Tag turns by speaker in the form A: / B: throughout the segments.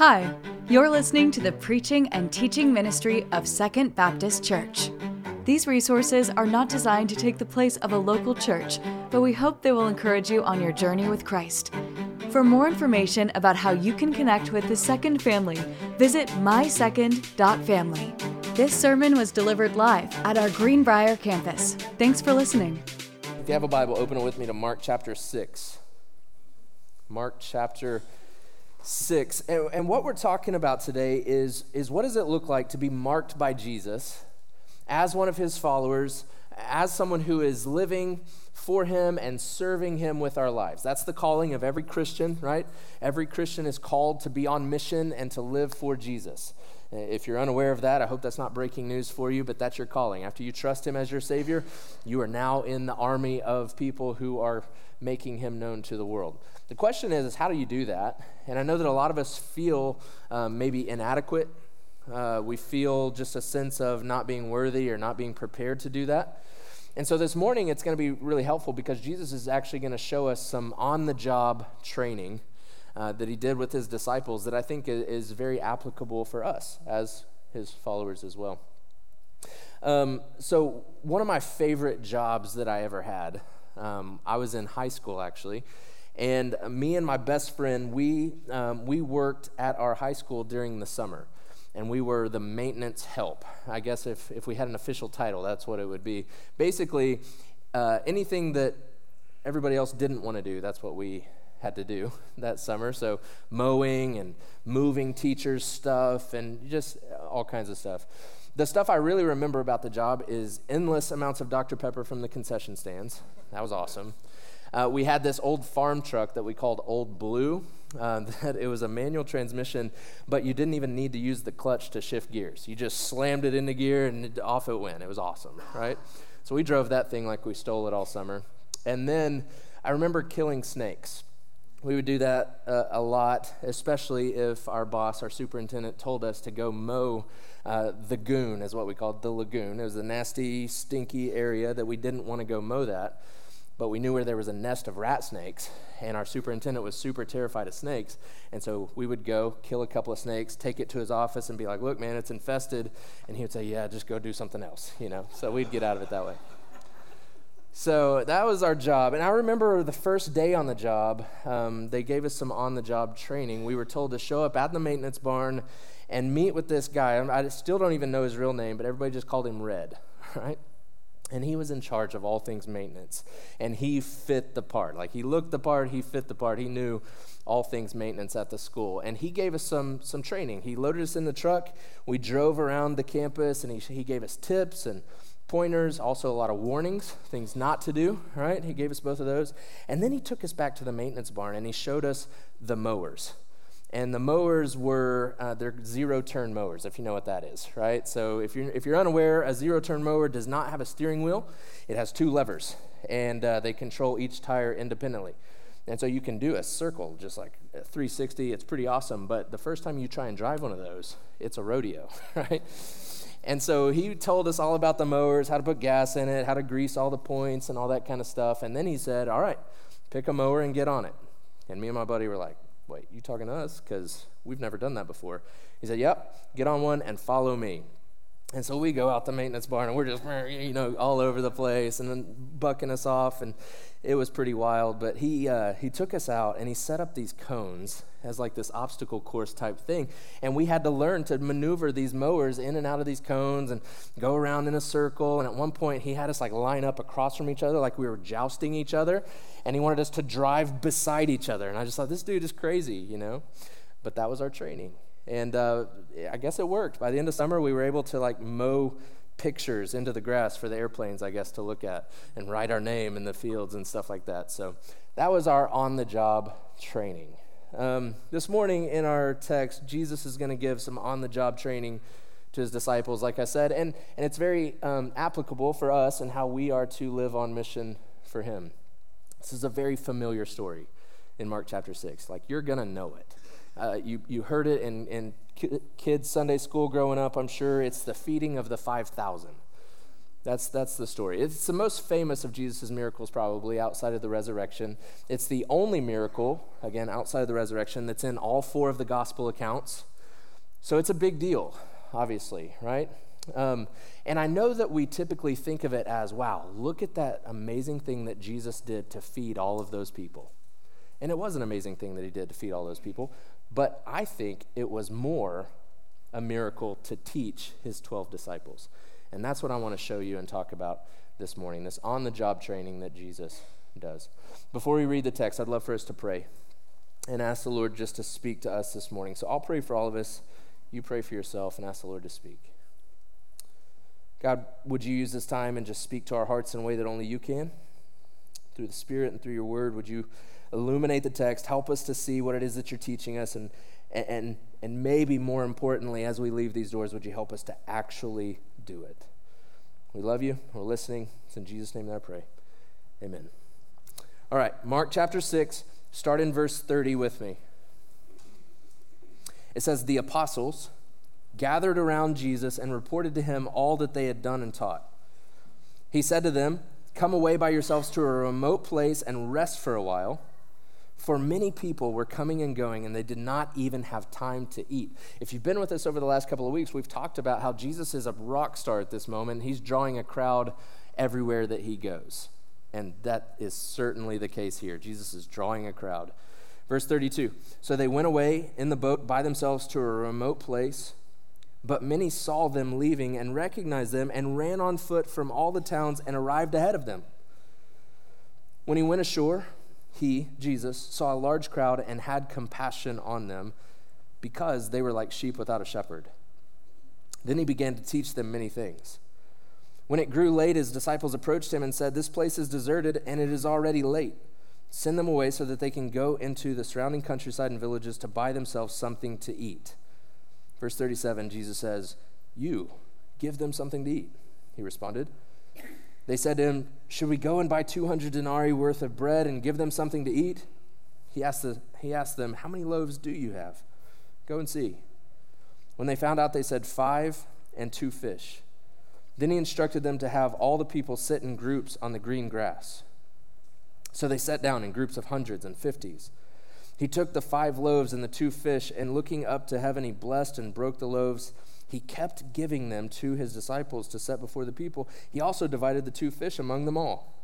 A: Hi, you're listening to the preaching and teaching ministry of Second Baptist Church. These resources are not designed to take the place of a local church, but we hope they will encourage you on your journey with Christ. For more information about how you can connect with the Second family, visit mysecond.family. This sermon was delivered live at our Greenbrier campus. Thanks for listening.
B: If you have a Bible, open it with me to Mark chapter 6. Mark chapter 6. And, and, what we're talking about today is, is what does it look like to be marked by Jesus as one of his followers, as someone who is living for him and serving him with our lives. That's the calling of every Christian, right? Every Christian is called to be on mission and to live for Jesus. If you're unaware of that, I hope that's not breaking news for you, but that's your calling. After you trust him as your Savior, you are now in the army of people who are making him known to the world. The question is, is how do you do that? And I know that a lot of us feel um, maybe inadequate. Uh, we feel just a sense of not being worthy or not being prepared to do that. And so this morning, it's going to be really helpful because Jesus is actually going to show us some on the job training uh, that he did with his disciples that I think is very applicable for us as his followers as well. Um, so, one of my favorite jobs that I ever had um, I was in high school actually, and me and my best friend we um, we worked at our high school during the summer, and we were the maintenance help. I guess if if we had an official title, that's what it would be. Basically, uh, anything that everybody else didn't want to do, that's what we had to do that summer. So mowing and moving teachers' stuff and just all kinds of stuff. The stuff I really remember about the job is endless amounts of Dr. Pepper from the concession stands. That was awesome. Uh, we had this old farm truck that we called Old Blue. Uh, that it was a manual transmission, but you didn't even need to use the clutch to shift gears. You just slammed it into gear and off it went. It was awesome, right? So we drove that thing like we stole it all summer. And then I remember killing snakes. We would do that uh, a lot, especially if our boss, our superintendent, told us to go mow uh, the goon, is what we called the lagoon. It was a nasty, stinky area that we didn't want to go mow that, but we knew where there was a nest of rat snakes, and our superintendent was super terrified of snakes. And so we would go kill a couple of snakes, take it to his office, and be like, "Look, man, it's infested," and he would say, "Yeah, just go do something else," you know. So we'd get out of it that way. So that was our job. And I remember the first day on the job, um, they gave us some on the job training. We were told to show up at the maintenance barn and meet with this guy. I still don't even know his real name, but everybody just called him Red, right? And he was in charge of all things maintenance. And he fit the part. Like he looked the part, he fit the part. He knew all things maintenance at the school. And he gave us some, some training. He loaded us in the truck. We drove around the campus and he, he gave us tips and pointers, also a lot of warnings, things not to do, right? He gave us both of those. And then he took us back to the maintenance barn and he showed us the mowers. And the mowers were, uh, they're zero turn mowers, if you know what that is, right? So if you're, if you're unaware, a zero turn mower does not have a steering wheel, it has two levers, and uh, they control each tire independently. And so you can do a circle, just like 360. It's pretty awesome. But the first time you try and drive one of those, it's a rodeo, right? And so he told us all about the mowers, how to put gas in it, how to grease all the points, and all that kind of stuff. And then he said, All right, pick a mower and get on it. And me and my buddy were like, Wait, you talking to us? Because we've never done that before. He said, Yep, get on one and follow me. And so we go out the maintenance barn and we're just, you know, all over the place and then bucking us off. And it was pretty wild. But he, uh, he took us out and he set up these cones as like this obstacle course type thing. And we had to learn to maneuver these mowers in and out of these cones and go around in a circle. And at one point, he had us like line up across from each other, like we were jousting each other. And he wanted us to drive beside each other. And I just thought, this dude is crazy, you know? But that was our training. And uh, I guess it worked. By the end of summer, we were able to like mow pictures into the grass for the airplanes, I guess, to look at and write our name in the fields and stuff like that. So that was our on the job training. Um, this morning in our text, Jesus is going to give some on the job training to his disciples, like I said, and, and it's very um, applicable for us and how we are to live on mission for him. This is a very familiar story in Mark chapter 6. Like, you're going to know it. Uh, you, you heard it in, in kids' Sunday school growing up, I'm sure. It's the feeding of the 5,000. That's, that's the story. It's the most famous of Jesus' miracles, probably, outside of the resurrection. It's the only miracle, again, outside of the resurrection, that's in all four of the gospel accounts. So it's a big deal, obviously, right? Um, and I know that we typically think of it as, wow, look at that amazing thing that Jesus did to feed all of those people. And it was an amazing thing that he did to feed all those people. But I think it was more a miracle to teach his 12 disciples. And that's what I want to show you and talk about this morning this on the job training that Jesus does. Before we read the text, I'd love for us to pray and ask the Lord just to speak to us this morning. So I'll pray for all of us. You pray for yourself and ask the Lord to speak. God, would you use this time and just speak to our hearts in a way that only you can? Through the Spirit and through your word, would you illuminate the text, help us to see what it is that you're teaching us, and, and, and maybe more importantly, as we leave these doors, would you help us to actually do it? We love you. We're listening. It's in Jesus' name that I pray. Amen. All right, Mark chapter 6, start in verse 30 with me. It says, The apostles gathered around Jesus and reported to him all that they had done and taught. He said to them, Come away by yourselves to a remote place and rest for a while for many people were coming and going, and they did not even have time to eat. If you've been with us over the last couple of weeks, we've talked about how Jesus is a rock star at this moment. He's drawing a crowd everywhere that he goes. And that is certainly the case here. Jesus is drawing a crowd. Verse 32 So they went away in the boat by themselves to a remote place, but many saw them leaving and recognized them and ran on foot from all the towns and arrived ahead of them. When he went ashore, he, Jesus, saw a large crowd and had compassion on them because they were like sheep without a shepherd. Then he began to teach them many things. When it grew late, his disciples approached him and said, This place is deserted and it is already late. Send them away so that they can go into the surrounding countryside and villages to buy themselves something to eat. Verse 37, Jesus says, You give them something to eat. He responded, they said to him, Should we go and buy 200 denarii worth of bread and give them something to eat? He asked, the, he asked them, How many loaves do you have? Go and see. When they found out, they said, Five and two fish. Then he instructed them to have all the people sit in groups on the green grass. So they sat down in groups of hundreds and fifties. He took the five loaves and the two fish, and looking up to heaven, he blessed and broke the loaves he kept giving them to his disciples to set before the people. He also divided the two fish among them all.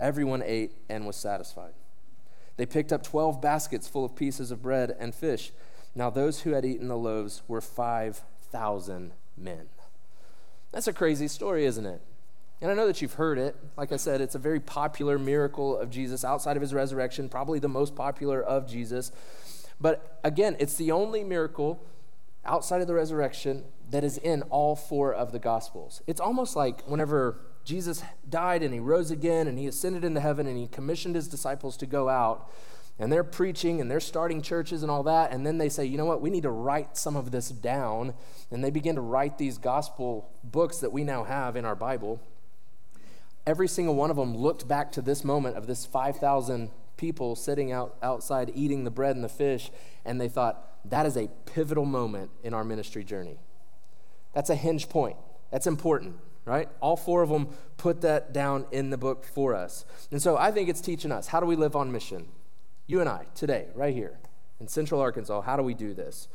B: Everyone ate and was satisfied. They picked up 12 baskets full of pieces of bread and fish. Now, those who had eaten the loaves were 5,000 men. That's a crazy story, isn't it? And I know that you've heard it. Like I said, it's a very popular miracle of Jesus outside of his resurrection, probably the most popular of Jesus. But again, it's the only miracle outside of the resurrection that is in all four of the Gospels. It's almost like whenever Jesus died and he rose again and he ascended into heaven and he commissioned his disciples to go out and they're preaching and they're starting churches and all that. And then they say, you know what, we need to write some of this down. And they begin to write these gospel books that we now have in our Bible. Every single one of them looked back to this moment of this 5,000 people sitting out outside eating the bread and the fish, and they thought, that is a pivotal moment in our ministry journey. That's a hinge point. That's important, right? All four of them put that down in the book for us. And so I think it's teaching us how do we live on mission? You and I, today, right here in Central Arkansas, how do we do this?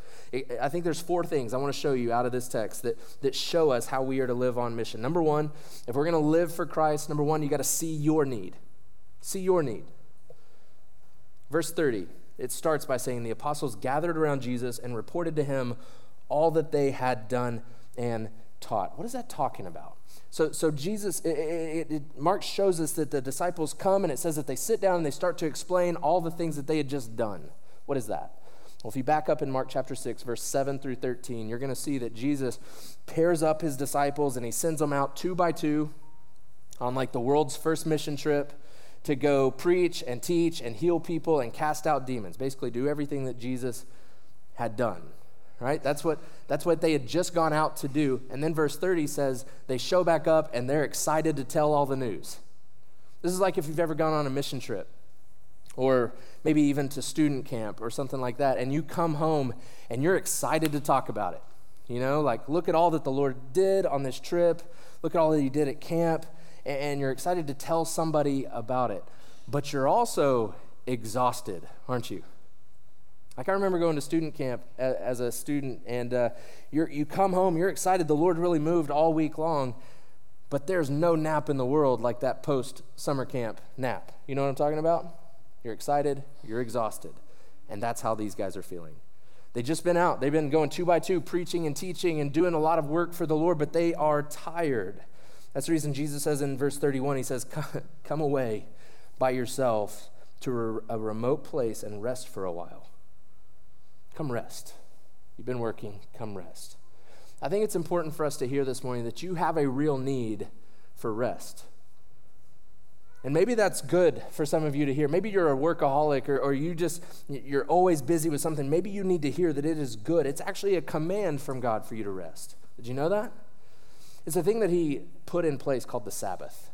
B: I think there's four things I want to show you out of this text that, that show us how we are to live on mission. Number one, if we're going to live for Christ, number one, you got to see your need. See your need. Verse 30, it starts by saying the apostles gathered around Jesus and reported to him all that they had done and taught. What is that talking about? So, so Jesus, it, it, it, Mark shows us that the disciples come and it says that they sit down and they start to explain all the things that they had just done. What is that? Well, if you back up in Mark chapter 6, verse 7 through 13, you're going to see that Jesus pairs up his disciples and he sends them out two by two on like the world's first mission trip to go preach and teach and heal people and cast out demons. Basically, do everything that Jesus had done. Right? That's what, that's what they had just gone out to do. And then verse 30 says they show back up and they're excited to tell all the news. This is like if you've ever gone on a mission trip or maybe even to student camp or something like that, and you come home and you're excited to talk about it. You know, like look at all that the Lord did on this trip, look at all that He did at camp, and you're excited to tell somebody about it. But you're also exhausted, aren't you? Like I remember going to student camp as a student, and uh, you come home, you're excited. The Lord really moved all week long, but there's no nap in the world like that post summer camp nap. You know what I'm talking about? You're excited, you're exhausted. And that's how these guys are feeling. They've just been out. They've been going two by two, preaching and teaching and doing a lot of work for the Lord, but they are tired. That's the reason Jesus says in verse 31, He says, Come away by yourself to a remote place and rest for a while. Come rest. You've been working, come rest. I think it's important for us to hear this morning that you have a real need for rest. And maybe that's good for some of you to hear. Maybe you're a workaholic or, or you just, you're always busy with something. Maybe you need to hear that it is good. It's actually a command from God for you to rest. Did you know that? It's a thing that He put in place called the Sabbath.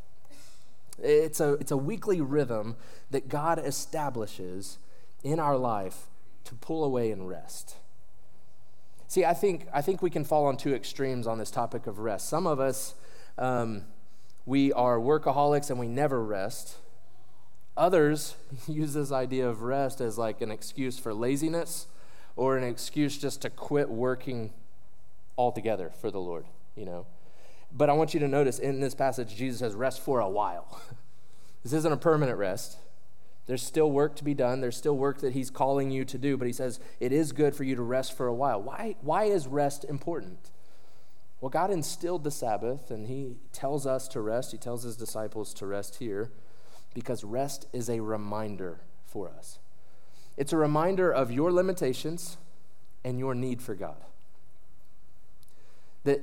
B: It's a, it's a weekly rhythm that God establishes in our life to pull away and rest. See, I think, I think we can fall on two extremes on this topic of rest. Some of us, um, we are workaholics and we never rest. Others use this idea of rest as like an excuse for laziness or an excuse just to quit working altogether for the Lord, you know. But I want you to notice in this passage, Jesus says, rest for a while. this isn't a permanent rest. There's still work to be done. There's still work that he's calling you to do, but he says it is good for you to rest for a while. Why, why is rest important? Well, God instilled the Sabbath, and he tells us to rest. He tells his disciples to rest here because rest is a reminder for us. It's a reminder of your limitations and your need for God. That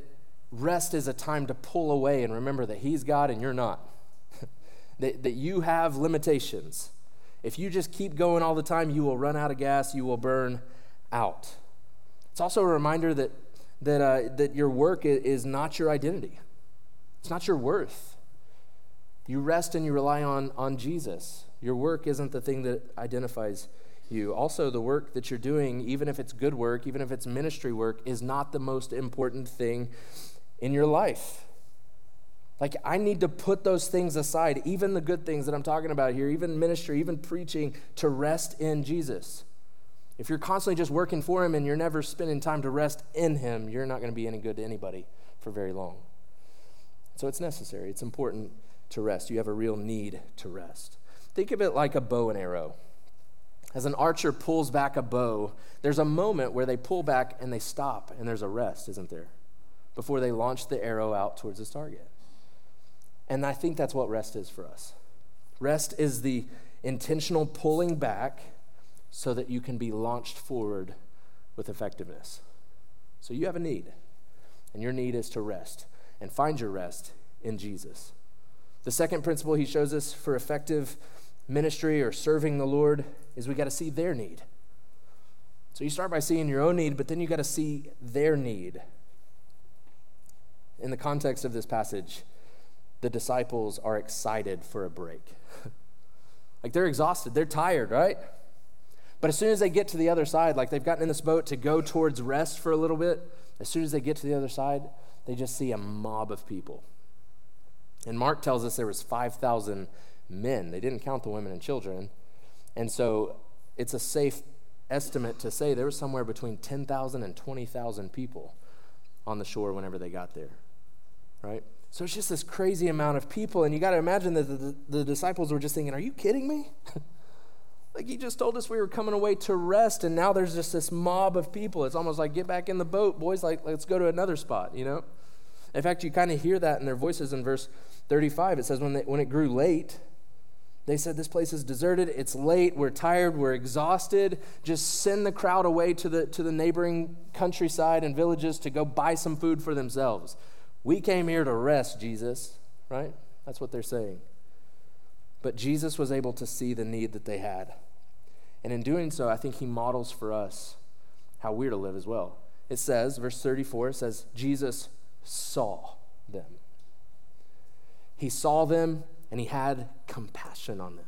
B: rest is a time to pull away and remember that He's God and you're not. that, that you have limitations if you just keep going all the time, you will run out of gas, you will burn out. It's also a reminder that, that, uh, that your work is not your identity, it's not your worth. You rest and you rely on, on Jesus. Your work isn't the thing that identifies you. Also, the work that you're doing, even if it's good work, even if it's ministry work, is not the most important thing in your life. Like, I need to put those things aside, even the good things that I'm talking about here, even ministry, even preaching, to rest in Jesus. If you're constantly just working for Him and you're never spending time to rest in Him, you're not going to be any good to anybody for very long. So it's necessary, it's important to rest. You have a real need to rest. Think of it like a bow and arrow. As an archer pulls back a bow, there's a moment where they pull back and they stop, and there's a rest, isn't there? Before they launch the arrow out towards its target. And I think that's what rest is for us. Rest is the intentional pulling back so that you can be launched forward with effectiveness. So you have a need, and your need is to rest and find your rest in Jesus. The second principle he shows us for effective ministry or serving the Lord is we got to see their need. So you start by seeing your own need, but then you got to see their need. In the context of this passage, the disciples are excited for a break. like they're exhausted, they're tired, right? But as soon as they get to the other side, like they've gotten in this boat to go towards rest for a little bit, as soon as they get to the other side, they just see a mob of people. And Mark tells us there was 5,000 men. They didn't count the women and children. And so it's a safe estimate to say there was somewhere between 10,000 and 20,000 people on the shore whenever they got there, right? So it's just this crazy amount of people. And you got to imagine that the, the, disciples were just thinking, Are you kidding me? like, he just told us we were coming away to rest, and now there's just this mob of people. It's almost like, Get back in the boat, boys. Like, let's go to another spot, you know? In fact, you kind of hear that in their voices in verse 35. It says, When, they, when it grew late, they said, This place is deserted. It's late. We're tired. We're exhausted. Just send the crowd away to the, to the neighboring countryside and villages to go buy some food for themselves. We came here to rest, Jesus, right? That's what they're saying. But Jesus was able to see the need that they had. And in doing so, I think he models for us how we're to live as well. It says, verse 34, it says, Jesus saw them. He saw them and he had compassion on them.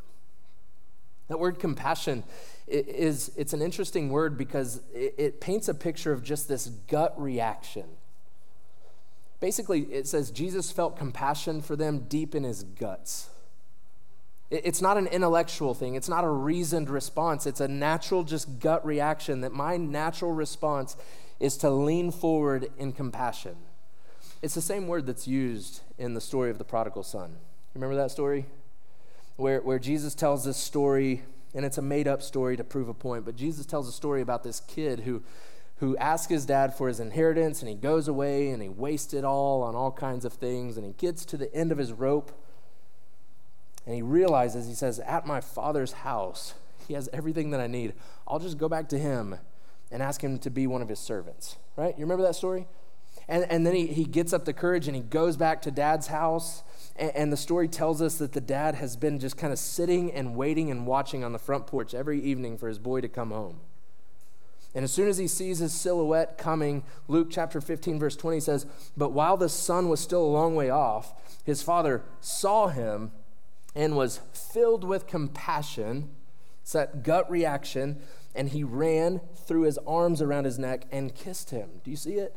B: That word compassion is it's an interesting word because it, it paints a picture of just this gut reaction. Basically, it says Jesus felt compassion for them deep in his guts. It's not an intellectual thing. It's not a reasoned response. It's a natural, just gut reaction that my natural response is to lean forward in compassion. It's the same word that's used in the story of the prodigal son. Remember that story? Where, where Jesus tells this story, and it's a made up story to prove a point, but Jesus tells a story about this kid who, who asks his dad for his inheritance, and he goes away and he wastes it all on all kinds of things, and he gets to the end of his rope and he realizes, he says, At my father's house, he has everything that I need. I'll just go back to him and ask him to be one of his servants. Right? You remember that story? And, and then he, he gets up the courage and he goes back to dad's house. And, and the story tells us that the dad has been just kind of sitting and waiting and watching on the front porch every evening for his boy to come home. And as soon as he sees his silhouette coming, Luke chapter 15, verse 20 says, But while the son was still a long way off, his father saw him and was filled with compassion. It's that gut reaction. And he ran, threw his arms around his neck, and kissed him. Do you see it?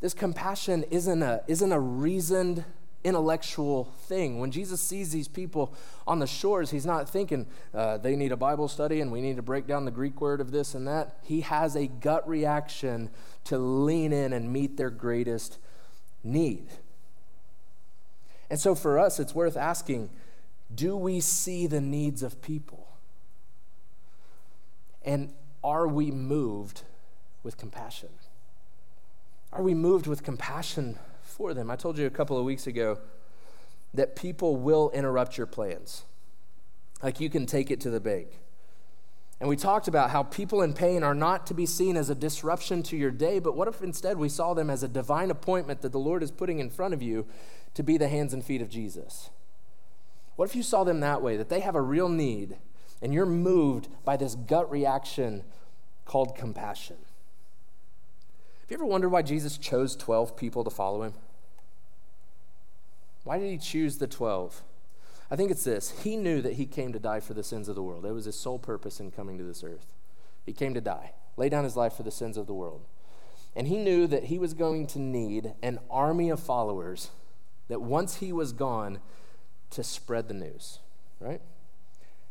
B: This compassion isn't a, isn't a reasoned, intellectual thing. When Jesus sees these people on the shores, he's not thinking uh, they need a Bible study and we need to break down the Greek word of this and that. He has a gut reaction to lean in and meet their greatest need. And so for us, it's worth asking do we see the needs of people? And are we moved with compassion? Are we moved with compassion for them? I told you a couple of weeks ago that people will interrupt your plans. Like you can take it to the bank. And we talked about how people in pain are not to be seen as a disruption to your day, but what if instead we saw them as a divine appointment that the Lord is putting in front of you to be the hands and feet of Jesus? What if you saw them that way, that they have a real need, and you're moved by this gut reaction called compassion? You ever wondered why Jesus chose 12 people to follow him? Why did he choose the 12? I think it's this. He knew that he came to die for the sins of the world. It was his sole purpose in coming to this earth. He came to die, lay down his life for the sins of the world. And he knew that he was going to need an army of followers that once he was gone, to spread the news, right?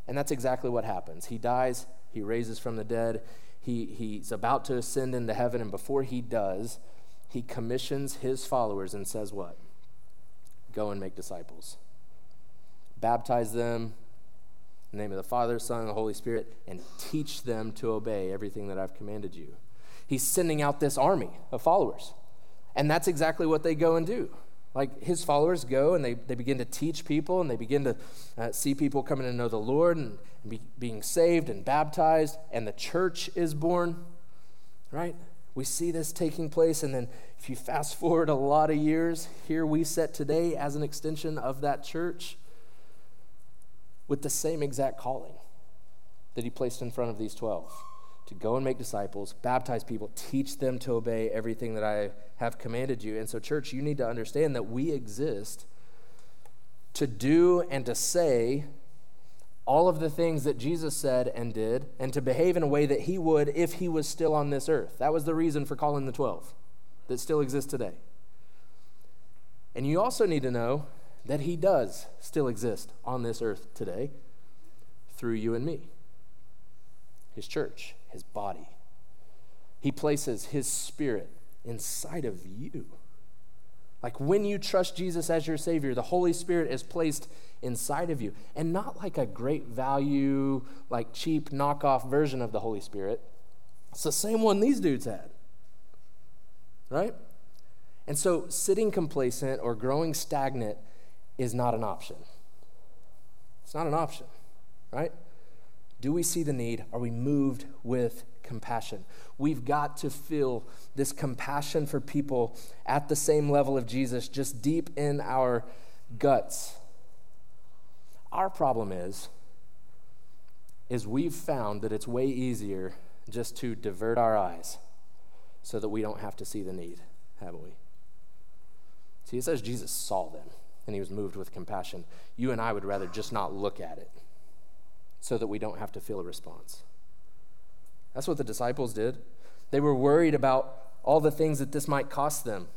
B: And that's exactly what happens. He dies, he raises from the dead, he, he's about to ascend into heaven, and before he does, he commissions his followers and says, What? Go and make disciples. Baptize them in the name of the Father, Son, and the Holy Spirit, and teach them to obey everything that I've commanded you. He's sending out this army of followers. And that's exactly what they go and do. Like his followers go and they, they begin to teach people and they begin to uh, see people coming to know the Lord and be, being saved and baptized, and the church is born, right? We see this taking place, and then if you fast forward a lot of years, here we sit today as an extension of that church with the same exact calling that he placed in front of these 12 to go and make disciples, baptize people, teach them to obey everything that I have commanded you. And so, church, you need to understand that we exist to do and to say all of the things that Jesus said and did, and to behave in a way that he would if he was still on this earth. That was the reason for calling the 12 that still exist today. And you also need to know that he does still exist on this earth today through you and me, his church his body. He places his spirit inside of you. Like when you trust Jesus as your Savior, the Holy Spirit is placed inside of you. And not like a great value, like cheap knockoff version of the Holy Spirit. It's the same one these dudes had. Right? And so sitting complacent or growing stagnant is not an option. It's not an option, right? Do we see the need? Are we moved with compassion? We've got to feel this compassion for people at the same level of Jesus, just deep in our guts. Our problem is is we've found that it's way easier just to divert our eyes so that we don't have to see the need, haven't we? See, it says Jesus saw them and he was moved with compassion. You and I would rather just not look at it so that we don't have to feel a response. That's what the disciples did. They were worried about all the things that this might cost them.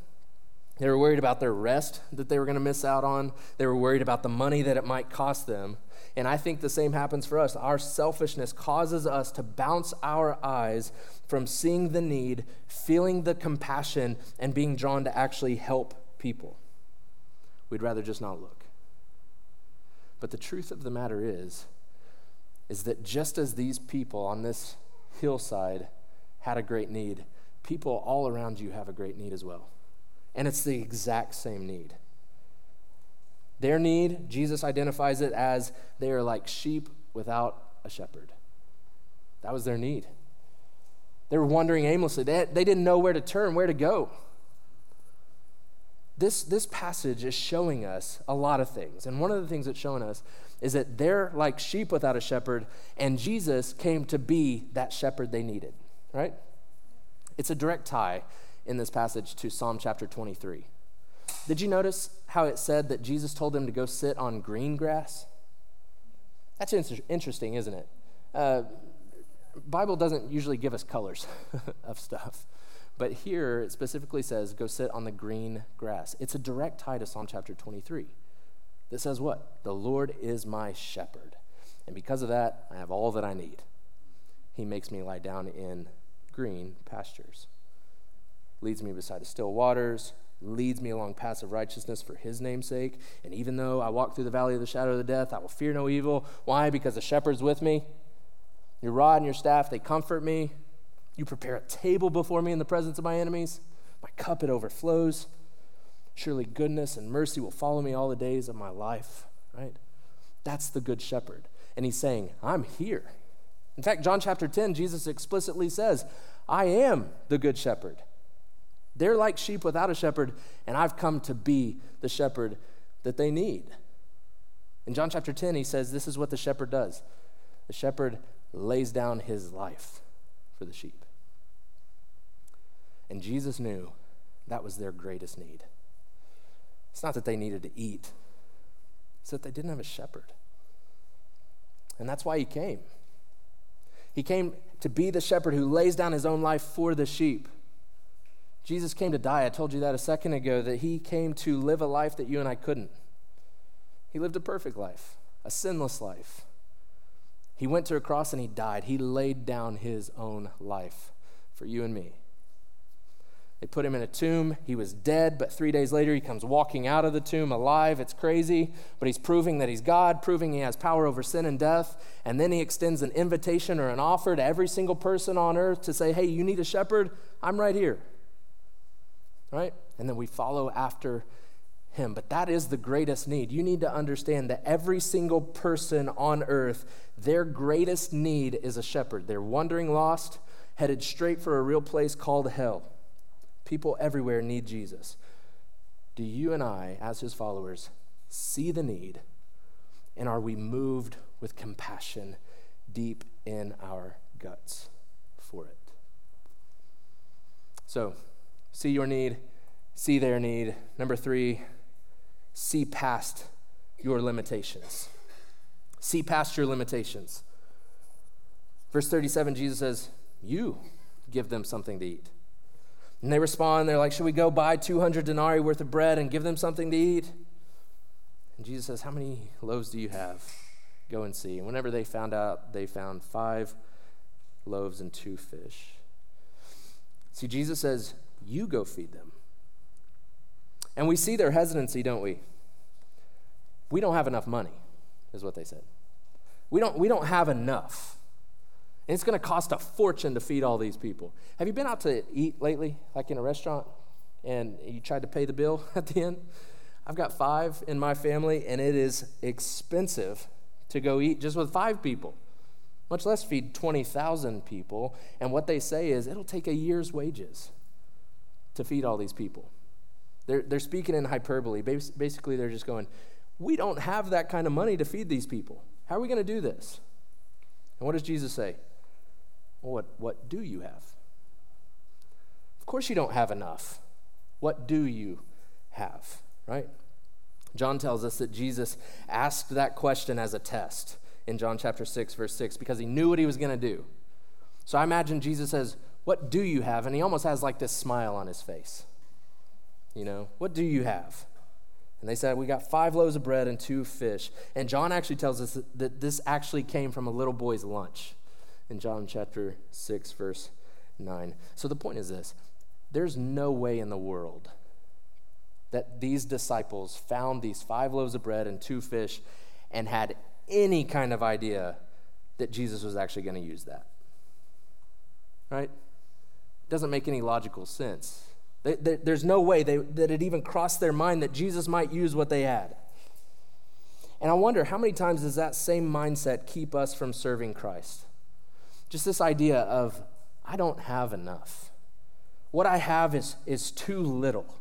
B: They were worried about their rest that they were going to miss out on. They were worried about the money that it might cost them. And I think the same happens for us. Our selfishness causes us to bounce our eyes from seeing the need, feeling the compassion, and being drawn to actually help people. We'd rather just not look. But the truth of the matter is, is that just as these people on this hillside had a great need, people all around you have a great need as well. And it's the exact same need. Their need, Jesus identifies it as they are like sheep without a shepherd. That was their need. They were wandering aimlessly. They, they didn't know where to turn, where to go. This, this passage is showing us a lot of things. And one of the things it's showing us is that they're like sheep without a shepherd, and Jesus came to be that shepherd they needed, right? It's a direct tie in this passage to Psalm chapter 23. Did you notice how it said that Jesus told them to go sit on green grass? That's inter- interesting, isn't it? Uh, Bible doesn't usually give us colors of stuff. But here it specifically says, go sit on the green grass. It's a direct tie to Psalm chapter 23 that says what? The Lord is my shepherd. And because of that, I have all that I need. He makes me lie down in green pastures, leads me beside the still waters, leads me along paths of righteousness for his name's sake. And even though I walk through the valley of the shadow of the death, I will fear no evil. Why? Because the shepherd's with me. Your rod and your staff, they comfort me. You prepare a table before me in the presence of my enemies. My cup, it overflows. Surely goodness and mercy will follow me all the days of my life, right? That's the good shepherd. And he's saying, I'm here. In fact, John chapter 10, Jesus explicitly says, I am the good shepherd. They're like sheep without a shepherd, and I've come to be the shepherd that they need. In John chapter 10, he says, This is what the shepherd does the shepherd lays down his life for the sheep. And Jesus knew that was their greatest need. It's not that they needed to eat, it's that they didn't have a shepherd. And that's why he came. He came to be the shepherd who lays down his own life for the sheep. Jesus came to die. I told you that a second ago, that he came to live a life that you and I couldn't. He lived a perfect life, a sinless life. He went to a cross and he died. He laid down his own life for you and me. They put him in a tomb. He was dead, but three days later, he comes walking out of the tomb alive. It's crazy, but he's proving that he's God, proving he has power over sin and death. And then he extends an invitation or an offer to every single person on earth to say, Hey, you need a shepherd? I'm right here right? And then we follow after him. But that is the greatest need. You need to understand that every single person on earth, their greatest need is a shepherd. They're wandering lost, headed straight for a real place called hell. People everywhere need Jesus. Do you and I, as his followers, see the need? And are we moved with compassion deep in our guts for it? So, see your need, see their need. Number three, see past your limitations. See past your limitations. Verse 37, Jesus says, You give them something to eat. And they respond, they're like, Should we go buy 200 denarii worth of bread and give them something to eat? And Jesus says, How many loaves do you have? Go and see. And whenever they found out, they found five loaves and two fish. See, Jesus says, you go feed them. And we see their hesitancy, don't we? We don't have enough money, is what they said. We don't, we don't have enough. And it's going to cost a fortune to feed all these people. Have you been out to eat lately, like in a restaurant, and you tried to pay the bill at the end? I've got five in my family, and it is expensive to go eat just with five people, much less feed 20,000 people. And what they say is it'll take a year's wages to feed all these people. They're, they're speaking in hyperbole. Basically, they're just going, We don't have that kind of money to feed these people. How are we going to do this? And what does Jesus say? Well, what, what do you have? Of course, you don't have enough. What do you have, right? John tells us that Jesus asked that question as a test. in John chapter 6, verse 6, because he knew what he was going to do. So I imagine Jesus says, What do you have? And he almost has like this smile on his face. You know, what do you have? And they said, We got five loaves of bread and two fish. And John actually tells us that this actually came from a little boy's lunch in John chapter 6, verse 9. So the point is this there's no way in the world that these disciples found these five loaves of bread and two fish and had any kind of idea that Jesus was actually going to use that. Right? Doesn't make any logical sense. There's no way that it even crossed their mind that Jesus might use what they had. And I wonder how many times does that same mindset keep us from serving Christ? Just this idea of, I don't have enough. What I have is, is too little.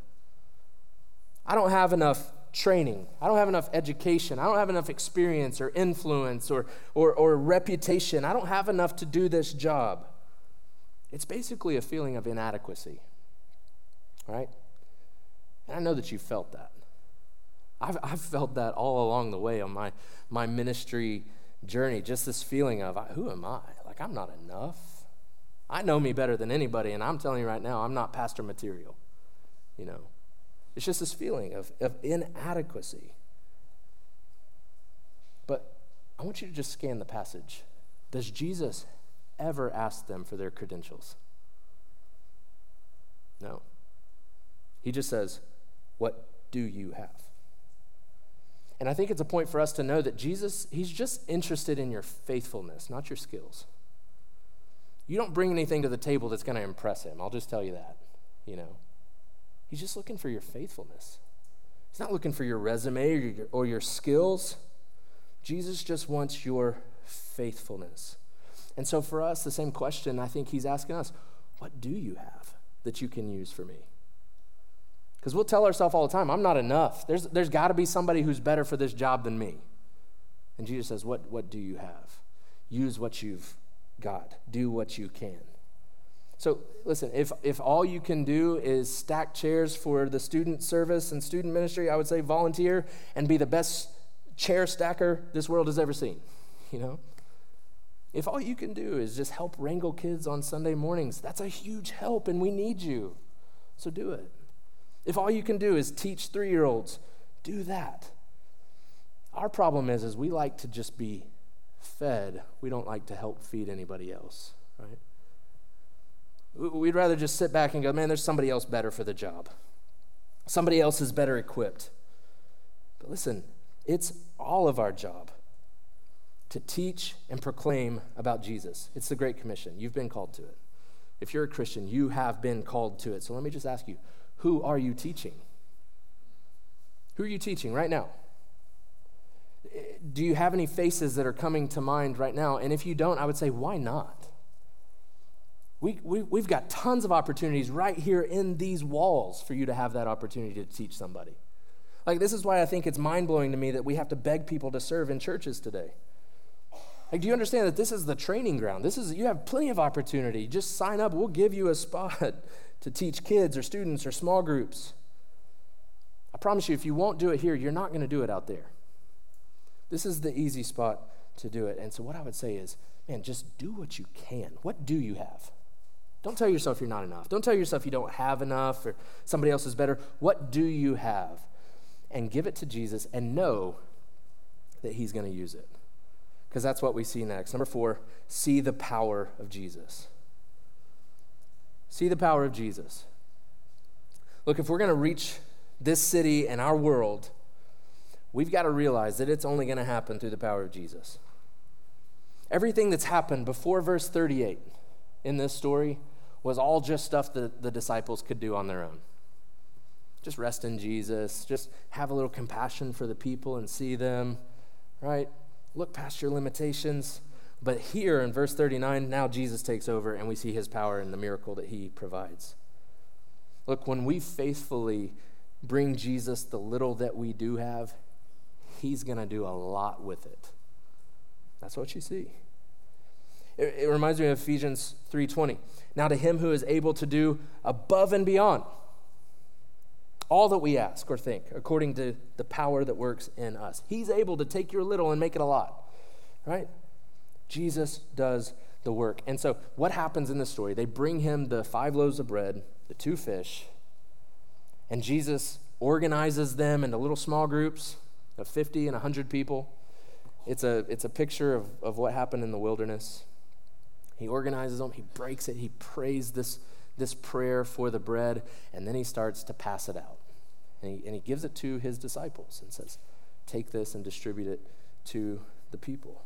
B: I don't have enough training. I don't have enough education. I don't have enough experience or influence or, or, or reputation. I don't have enough to do this job. It's basically a feeling of inadequacy, right? And I know that you felt that. I've, I've felt that all along the way on my, my ministry journey, just this feeling of, who am I? Like, I'm not enough. I know me better than anybody, and I'm telling you right now, I'm not pastor material, you know. It's just this feeling of, of inadequacy. But I want you to just scan the passage. Does Jesus ever ask them for their credentials? No. He just says, What do you have? And I think it's a point for us to know that Jesus, he's just interested in your faithfulness, not your skills. You don't bring anything to the table that's going to impress him. I'll just tell you that, you know. He's just looking for your faithfulness. He's not looking for your resume or your, or your skills. Jesus just wants your faithfulness. And so, for us, the same question I think he's asking us what do you have that you can use for me? Because we'll tell ourselves all the time, I'm not enough. There's, there's got to be somebody who's better for this job than me. And Jesus says, what, what do you have? Use what you've got, do what you can. So, listen, if, if all you can do is stack chairs for the student service and student ministry, I would say volunteer and be the best chair stacker this world has ever seen. You know? If all you can do is just help wrangle kids on Sunday mornings, that's a huge help and we need you. So do it. If all you can do is teach three year olds, do that. Our problem is, is we like to just be fed. We don't like to help feed anybody else, right? We'd rather just sit back and go, man, there's somebody else better for the job. Somebody else is better equipped. But listen, it's all of our job to teach and proclaim about Jesus. It's the Great Commission. You've been called to it. If you're a Christian, you have been called to it. So let me just ask you who are you teaching? Who are you teaching right now? Do you have any faces that are coming to mind right now? And if you don't, I would say, why not? We, we, we've got tons of opportunities right here in these walls for you to have that opportunity to teach somebody. Like, this is why I think it's mind blowing to me that we have to beg people to serve in churches today. Like, do you understand that this is the training ground? This is, you have plenty of opportunity. Just sign up, we'll give you a spot to teach kids or students or small groups. I promise you, if you won't do it here, you're not going to do it out there. This is the easy spot to do it. And so, what I would say is, man, just do what you can. What do you have? Don't tell yourself you're not enough. Don't tell yourself you don't have enough or somebody else is better. What do you have? And give it to Jesus and know that He's going to use it. Because that's what we see next. Number four, see the power of Jesus. See the power of Jesus. Look, if we're going to reach this city and our world, we've got to realize that it's only going to happen through the power of Jesus. Everything that's happened before verse 38 in this story was all just stuff that the disciples could do on their own. Just rest in Jesus, just have a little compassion for the people and see them, right? Look past your limitations. But here in verse 39, now Jesus takes over and we see his power and the miracle that he provides. Look, when we faithfully bring Jesus the little that we do have, he's going to do a lot with it. That's what you see. It, it reminds me of Ephesians 3:20. Now to him who is able to do above and beyond all that we ask or think, according to the power that works in us. He's able to take your little and make it a lot. right? Jesus does the work. And so, what happens in this story? They bring him the five loaves of bread, the two fish, and Jesus organizes them into little small groups of 50 and 100 people. It's a, it's a picture of, of what happened in the wilderness. He organizes them, he breaks it, he prays this, this prayer for the bread, and then he starts to pass it out. And he, and he gives it to his disciples and says, Take this and distribute it to the people.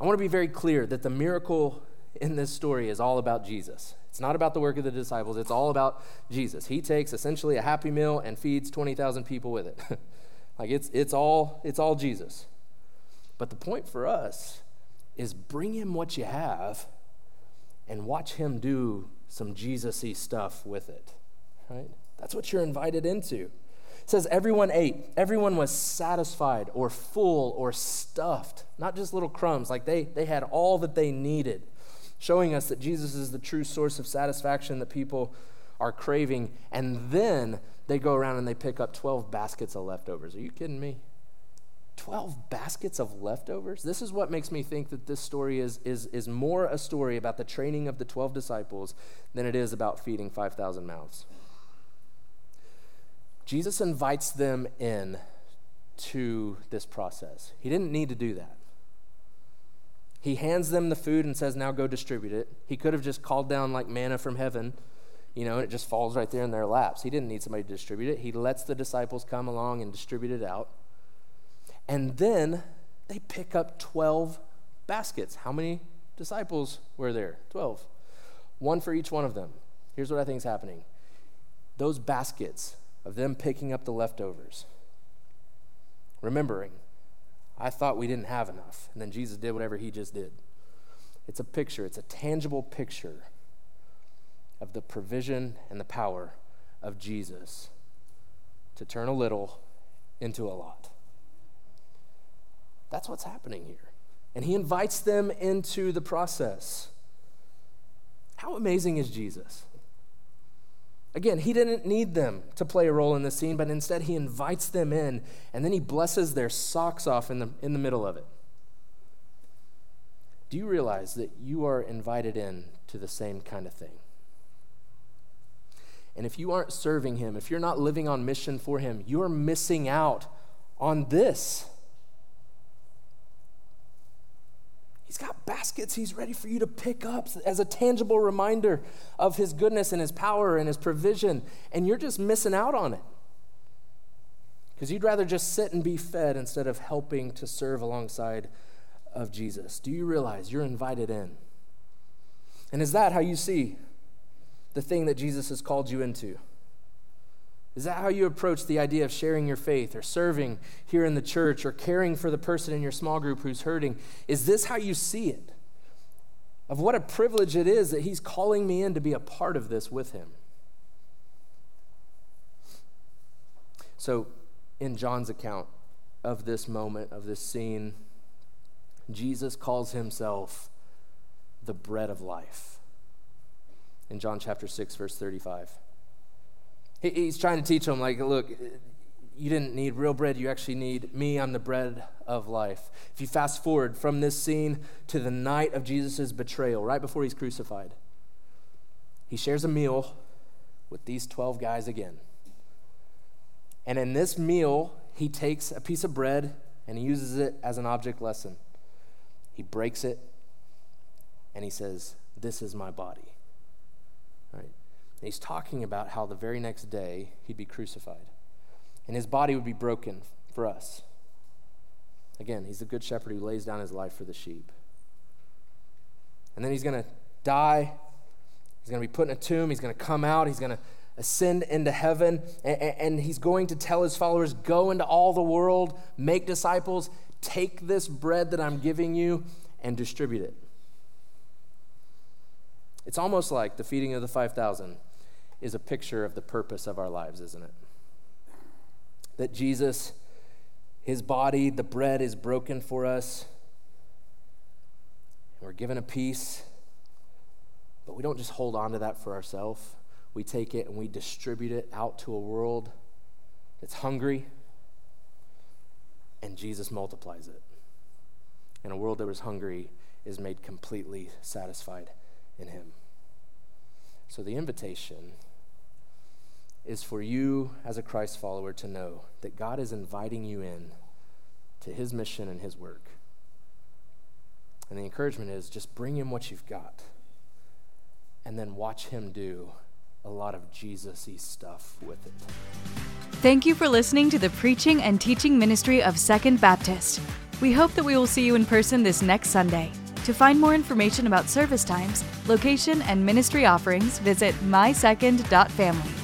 B: I want to be very clear that the miracle in this story is all about Jesus. It's not about the work of the disciples, it's all about Jesus. He takes essentially a happy meal and feeds 20,000 people with it. like it's, it's, all, it's all Jesus. But the point for us is bring him what you have and watch him do some Jesus y stuff with it. Right? That's what you're invited into. It says everyone ate. Everyone was satisfied or full or stuffed, not just little crumbs. Like they, they had all that they needed, showing us that Jesus is the true source of satisfaction that people are craving. And then they go around and they pick up 12 baskets of leftovers. Are you kidding me? 12 baskets of leftovers? This is what makes me think that this story is, is, is more a story about the training of the 12 disciples than it is about feeding 5,000 mouths. Jesus invites them in to this process. He didn't need to do that. He hands them the food and says, Now go distribute it. He could have just called down like manna from heaven, you know, and it just falls right there in their laps. He didn't need somebody to distribute it. He lets the disciples come along and distribute it out. And then they pick up 12 baskets. How many disciples were there? 12. One for each one of them. Here's what I think is happening those baskets of them picking up the leftovers, remembering, I thought we didn't have enough. And then Jesus did whatever he just did. It's a picture, it's a tangible picture of the provision and the power of Jesus to turn a little into a lot. That's what's happening here. And he invites them into the process. How amazing is Jesus? Again, he didn't need them to play a role in the scene, but instead he invites them in and then he blesses their socks off in the, in the middle of it. Do you realize that you are invited in to the same kind of thing? And if you aren't serving him, if you're not living on mission for him, you're missing out on this. He's got baskets he's ready for you to pick up as a tangible reminder of his goodness and his power and his provision, and you're just missing out on it. Because you'd rather just sit and be fed instead of helping to serve alongside of Jesus. Do you realize you're invited in? And is that how you see the thing that Jesus has called you into? Is that how you approach the idea of sharing your faith or serving here in the church or caring for the person in your small group who's hurting? Is this how you see it? Of what a privilege it is that He's calling me in to be a part of this with Him. So, in John's account of this moment, of this scene, Jesus calls Himself the bread of life. In John chapter 6, verse 35. He's trying to teach them, like, look, you didn't need real bread, you actually need me. I'm the bread of life. If you fast forward from this scene to the night of Jesus' betrayal, right before he's crucified, he shares a meal with these 12 guys again. And in this meal, he takes a piece of bread and he uses it as an object lesson. He breaks it and he says, This is my body. And he's talking about how the very next day he'd be crucified and his body would be broken for us. Again, he's the good shepherd who lays down his life for the sheep. And then he's going to die. He's going to be put in a tomb. He's going to come out. He's going to ascend into heaven. And, and, he's going to tell his followers go into all the world, make disciples, take this bread that I'm giving you, and distribute it. It's almost like the feeding of the 5,000 is a picture of the purpose of our lives, isn't it? That Jesus, his body, the bread is broken for us. We're given a piece, but we don't just hold on to that for ourselves. We take it and we distribute it out to a world that's hungry, and Jesus multiplies it. And a world that was hungry is made completely satisfied in him. So the invitation is for you as a Christ follower to know that God is inviting you in to his mission and his work. And the encouragement is just bring him what you've got and then watch him do a lot of Jesus y stuff with it.
A: Thank you for listening to the preaching and teaching ministry of Second Baptist. We hope that we will see you in person this next Sunday. To find more information about service times, location, and ministry offerings, visit mysecond.family.